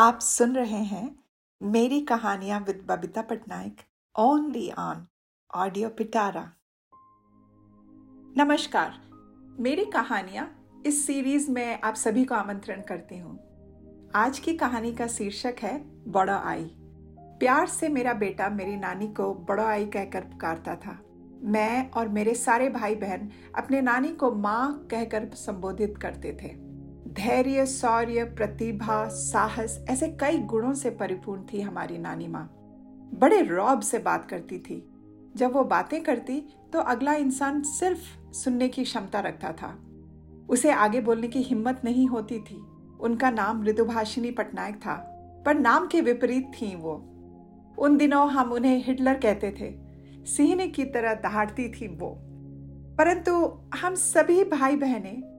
आप सुन रहे हैं मेरी कहानियाँ with Babita Patnaik only on audio Pitara नमस्कार, मेरी कहानियाँ इस सीरीज़ में आप सभी को आमंत्रण करती हूँ। आज की कहानी का शीर्षक है, बड़ा आई। प्यार से मेरा बेटा मेरी नानी को बड़ा आई कहकर पुकारता था। मैं और मेरे सारे भाई बहन अपने नानी को माँ कहकर संबोधित करते थे। धैर्य, शौर्य, प्रतिभा, साहस ऐसे कई गुणों से परिपूर्ण थी हमारी नानी माँ। बड़े रौब से बात करती थी। जब वो बातें करती तो अगला इंसान सिर्फ़ सुनने की क्षमता रखता था। उसे आगे बोलने की हिम्मत नहीं होती थी। उनका नाम मृदुभाषिनी पटनायक था, पर नाम के विपरीत थी वो। उन दिनों हम उन्हें हिटलर कहते थे। सिंहने की तरह दहाड़ती थी वो। परंतु हम सभी भाई बहनें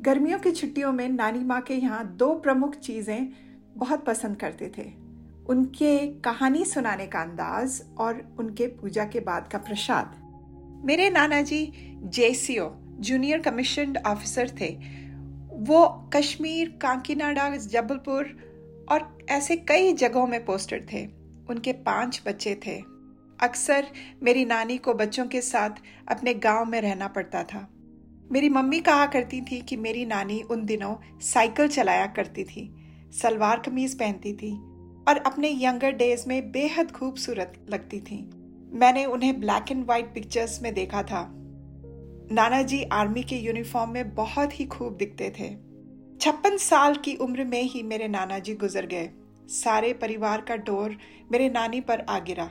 गर्मियों की छुट्टियों में नानी माँ के यहाँ दो प्रमुख चीज़ें बहुत पसंद करते थे। उनके कहानी सुनाने का अंदाज और उनके पूजा के बाद का प्रसाद। मेरे नाना जी जेसीओ, जूनियर कमीशन ऑफिसर थे। वो कश्मीर, कांकीनाडा, जबलपुर और ऐसे कई जगहों में पोस्टेड थे। उनके पाँच बच्चे थे। अक्सर मेरी नानी को बच्चों के साथ अपने गाँव में रहना पड़ता था। मेरी मम्मी कहा करती थी कि मेरी नानी उन दिनों साइकिल चलाया करती थी, सलवार कमीज पहनती थी और अपने यंगर डेज़ में बेहद खूबसूरत लगती थी। मैंने उन्हें ब्लैक एंड व्हाइट पिक्चर्स में देखा था। नाना जी आर्मी के यूनिफॉर्म में बहुत ही खूब दिखते थे। छप्पन साल की उम्र में ही मेरे नाना जी गुजर गए। सारे परिवार का डोर मेरे नानी पर आ गिरा।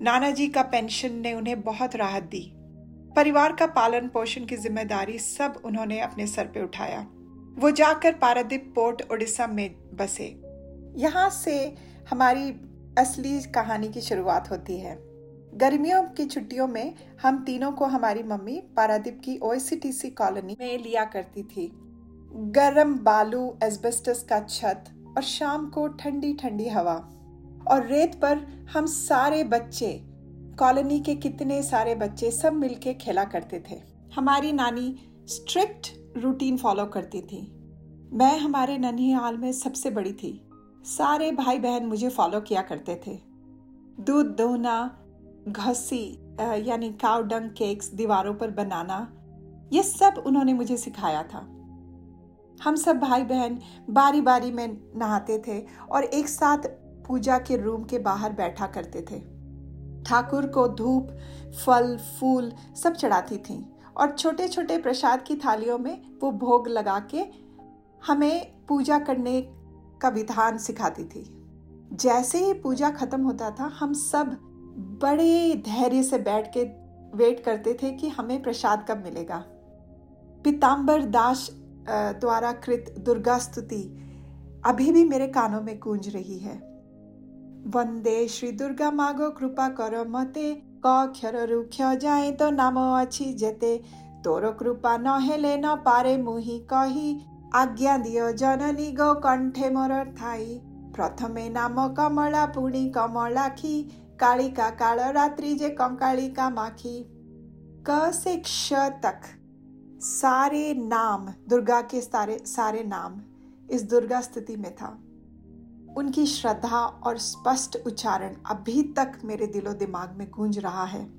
नाना जी का पेंशन ने उन्हें बहुत राहत दी। परिवार का पालन पोषण की ज़िम्मेदारी सब उन्होंने अपने सर पे उठाया। वो जाकर पारादीप पोर्ट, ओडिशा में बसे। यहाँ से हमारी असली कहानी की शुरुआत होती है। गर्मियों की छुट्टियों में हम तीनों को हमारी मम्मी पारादीप की ओएसीटीसी कॉलोनी में लिया करती थी। गर्म बालू, एस्बेस्टस का छत और शाम को ठंडी ठंडी हवा। और रेत पर हम सारे बच्चे कॉलोनी के कितने सारे बच्चे सब मिलके खेला करते थे। हमारी नानी स्ट्रिक्ट रूटीन फॉलो करती थी। मैं हमारे ननिहाल में सबसे बड़ी थी। सारे भाई बहन मुझे फॉलो किया करते थे। दूध, दोहना, घसी यानी काउ डंग केक्स दीवारों पर बनाना, ये सब उन्होंने मुझे सिखाया था। हम सब भाई बहन बारी बारी में नहाते थे और एक साथ पूजा के रूम के बाहर बैठा करते थे। ठाकुर को धूप, फल, फूल सब चढ़ाती थी और छोटे छोटे प्रसाद की थालियों में वो भोग लगा के हमें पूजा करने का विधान सिखाती थी। जैसे ही पूजा खत्म होता था, हम सब बड़े धैर्य से बैठ के वेट करते थे कि हमें प्रसाद कब मिलेगा। पीताम्बर दास द्वारा कृत दुर्गा स्तुति अभी भी मेरे कानों में गूंज रही है। वंदे श्री दुर्गा, मागो कृपा करो मते। कक्षर रुक्ष जाए तो नाम अच्छी जेते। तोर कृपा न पारे मुही कही। आज्ञा दियो जननी गो कंठे मोर थाई। प्रथमे नाम कमला पुणी कमलाखी। कालिका काल रात्रि जे कंकालिका माखी। क से तक सारे नाम। दुर्गा के सारे सारे नाम। इस दुर्गा स्थिति में था। उनकी श्रद्धा और स्पष्ट उच्चारण अभी तक मेरे दिलो दिमाग में गूंज रहा है।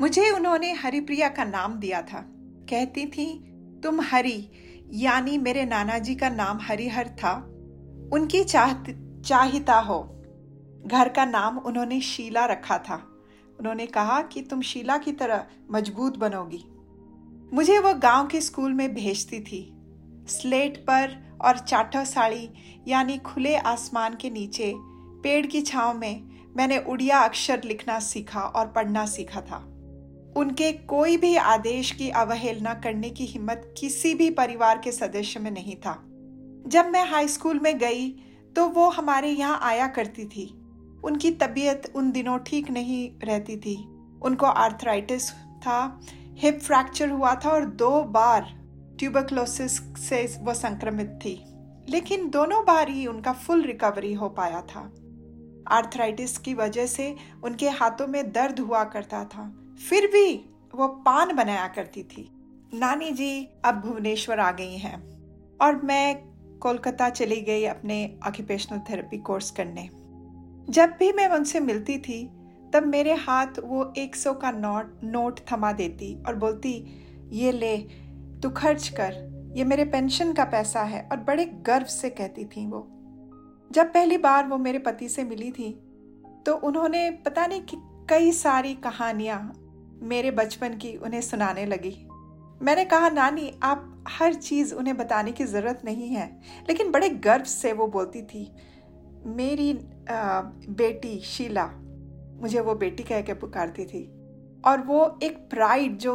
मुझे उन्होंने हरिप्रिया का नाम दिया था। कहती थी, तुम हरि, यानी मेरे नाना जी का नाम हरिहर था। उनकी चाह चाहिता हो। घर का नाम उन्होंने शीला रखा था। उन्होंने कहा कि तुम शीला की तरह मज़बूत बनोगी। मुझे वह गाँव के स्कूल में भेजती थी। स्लेट पर और चाटा साड़ी यानी खुले आसमान के नीचे, पेड़ की छाव में मैंने उड़िया अक्षर लिखना सीखा और पढ़ना सीखा था। उनके कोई भी आदेश की अवहेलना करने की हिम्मत किसी भी परिवार के सदस्य में नहीं था। जब मैं हाई स्कूल में गई तो वो हमारे यहाँ आया करती थी। उनकी तबीयत उन दिनों ठीक नहीं रहती थी। उनको आर्थराइटिस था, हिप फ्रैक्चर हुआ था और दो बार ट्यूबरक्लोसिस से वो संक्रमित थी। लेकिन दोनों बार ही उनका फुल रिकवरी हो पाया था। आर्थराइटिस की वजह से उनके हाथों में दर्द हुआ करता था। फिर भी वो पान बनाया करती थी। नानी जी अब भुवनेश्वर आ गई हैं और मैं कोलकाता चली गई अपने ऑक्यूपेशनल थेरेपी कोर्स करने। जब भी मैं उनसे मिलती थी, तब मेरे हाथ वो एक सौ का नोट नोट थमा देती और बोलती, ये ले तू खर्च कर। ये मेरे पेंशन का पैसा है और बड़े गर्व से कहती थी वो। जब पहली बार वो मेरे पति से मिली थी तो उन्होंने पता नहीं कि कई सारी कहानियाँ मेरे बचपन की उन्हें सुनाने लगी। मैंने कहा नानी आप हर चीज़ उन्हें बताने की ज़रूरत नहीं है। लेकिन बड़े गर्व से वो बोलती थी मेरी आ, बेटी शीला मुझे वो बेटी कह के पुकारती थी। और वो एक प्राइड जो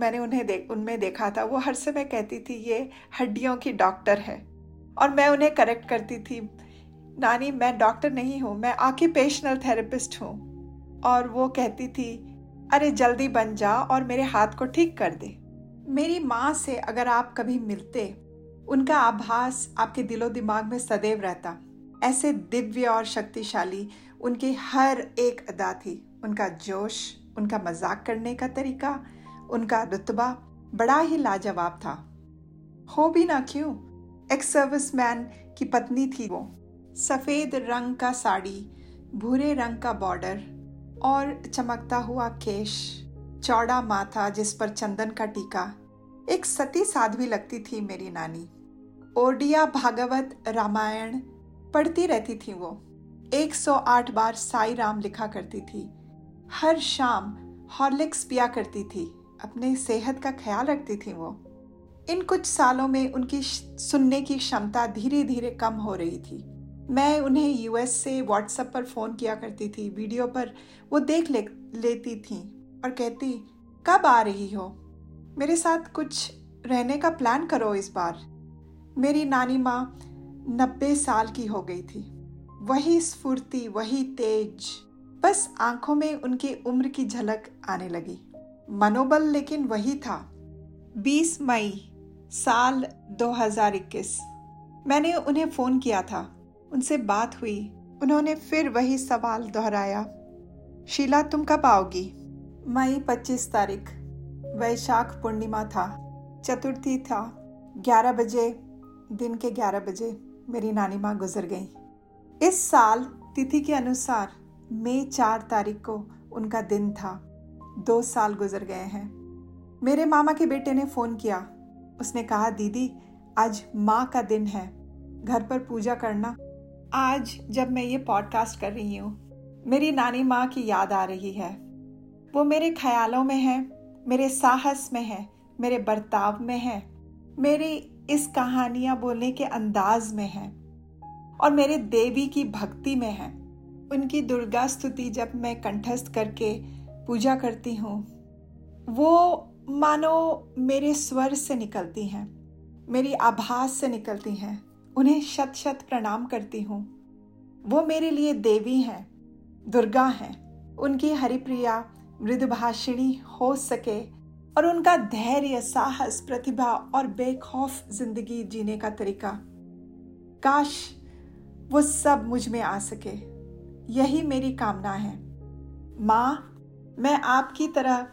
मैंने उन्हें देख उनमें देखा था, वो हर समय कहती थी, ये हड्डियों की डॉक्टर है। और मैं उन्हें करेक्ट करती थी, नानी, मैं डॉक्टर नहीं हूँ, मैं ऑक्यूपेशनल थेरेपिस्ट हूँ। और वो कहती थी, अरे, जल्दी बन जा और मेरे हाथ को ठीक कर दे। मेरी माँ से अगर आप कभी मिलते, उनका आभास आपके दिलो दिमाग में सदैव रहता। ऐसे दिव्य और शक्तिशाली उनकी हर एक अदा थी। उनका जोश, उनका मज़ाक करने का तरीका उनका रुतबा बड़ा ही लाजवाब था। हो भी ना क्यों? एक्स सर्विस मैन की पत्नी थी वो। सफ़ेद रंग का साड़ी, भूरे रंग का बॉर्डर और चमकता हुआ केश, चौड़ा माथा जिस पर चंदन का टीका। एक सती साध्वी लगती थी मेरी नानी। ओडिया भागवत रामायण पढ़ती रहती थी वो। 108 बार साई राम लिखा करती थी। हर शाम हॉर्लिक्स पिया करती थी। अपने सेहत का ख्याल रखती थी वो। इन कुछ सालों में उनकी सुनने की क्षमता धीरे धीरे कम हो रही थी। मैं उन्हें यूएस से व्हाट्सएप पर फ़ोन किया करती थी, वीडियो पर वो देख ले, लेती थी और कहती, कब आ रही हो? मेरे साथ कुछ रहने का प्लान करो इस बार। मेरी नानी माँ नब्बे साल की हो गई थी। वही स्फूर्ति, वही तेज, बस आँखों में उनकी उम्र की झलक आने लगी। मनोबल लेकिन वही था। 20 मई साल 2021 मैंने उन्हें फ़ोन किया था। उनसे बात हुई। उन्होंने फिर वही सवाल दोहराया। शीला, तुम कब आओगी? मई 25 तारीख। वैशाख पूर्णिमा था। चतुर्थी था। 11 बजे। दिन के 11 बजे मेरी नानी माँ गुजर गई। इस साल तिथि के अनुसार मई चार तारीख को उनका दिन था। दो साल गुजर गए हैं। मेरे मामा के बेटे ने फ़ोन किया। उसने कहा, दीदी, आज माँ का दिन है। घर पर पूजा करना। आज जब मैं ये पॉडकास्ट कर रही हूँ, मेरी नानी माँ की याद आ रही है। वो मेरे ख्यालों में है, मेरे साहस में है, मेरे बर्ताव में है, मेरी इस कहानियाँ बोलने के अंदाज में है और मेरे देवी की भक्ति में है। उनकी दुर्गा स्तुति जब मैं कंठस्थ करके पूजा करती हूँ। वो, मानो, मेरे स्वर से निकलती हैं, मेरी आभास से निकलती हैं, उन्हें शत शत प्रणाम करती हूँ। वो मेरे लिए देवी हैं, दुर्गा हैं, उनकी हरिप्रिया, मृदुभाषिणी हो सके और उनका धैर्य, साहस, प्रतिभा और बेखौफ ज़िंदगी जीने का तरीका। काश वो सब मुझमें आ सके। यही मेरी कामना है। माँ मैं आपकी तरह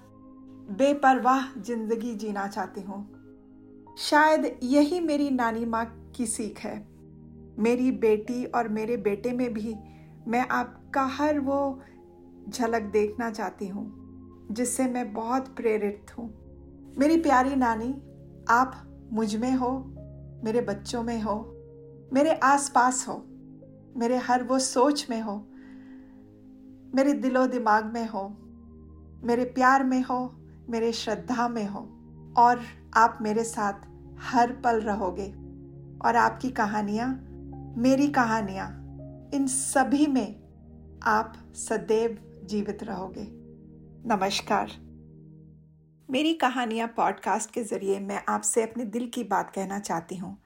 बेपरवाह ज़िंदगी जीना चाहती हूँ। शायद यही मेरी नानी माँ की सीख है। मेरी बेटी और मेरे बेटे में भी मैं आपका हर वो झलक देखना चाहती हूँ, जिससे मैं बहुत प्रेरित हूँ। मेरी प्यारी नानी, आप मुझमें हो, मेरे बच्चों में हो, मेरे आसपास हो, मेरे हर वो सोच में हो, मेरे दिलो दिमाग में हो मेरे प्यार में हो, मेरे श्रद्धा में हो, और आप मेरे साथ हर पल रहोगे। और आपकी कहानियाँ, मेरी कहानियाँ, इन सभी में आप सदैव जीवित रहोगे। नमस्कार। मेरी कहानियाँ पॉडकास्ट के ज़रिए मैं आपसे अपने दिल की बात कहना चाहती हूँ।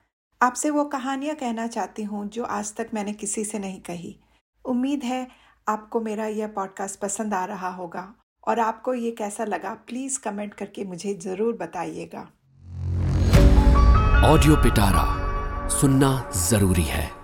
आपसे वो कहानियाँ कहना चाहती हूँ जो आज तक मैंने किसी से नहीं कही। उम्मीद है आपको मेरा यह पॉडकास्ट पसंद आ रहा होगा और आपको ये कैसा लगा प्लीज़ कमेंट करके मुझे ज़रूर बताइएगा। ऑडियो पिटारा सुनना ज़रूरी है।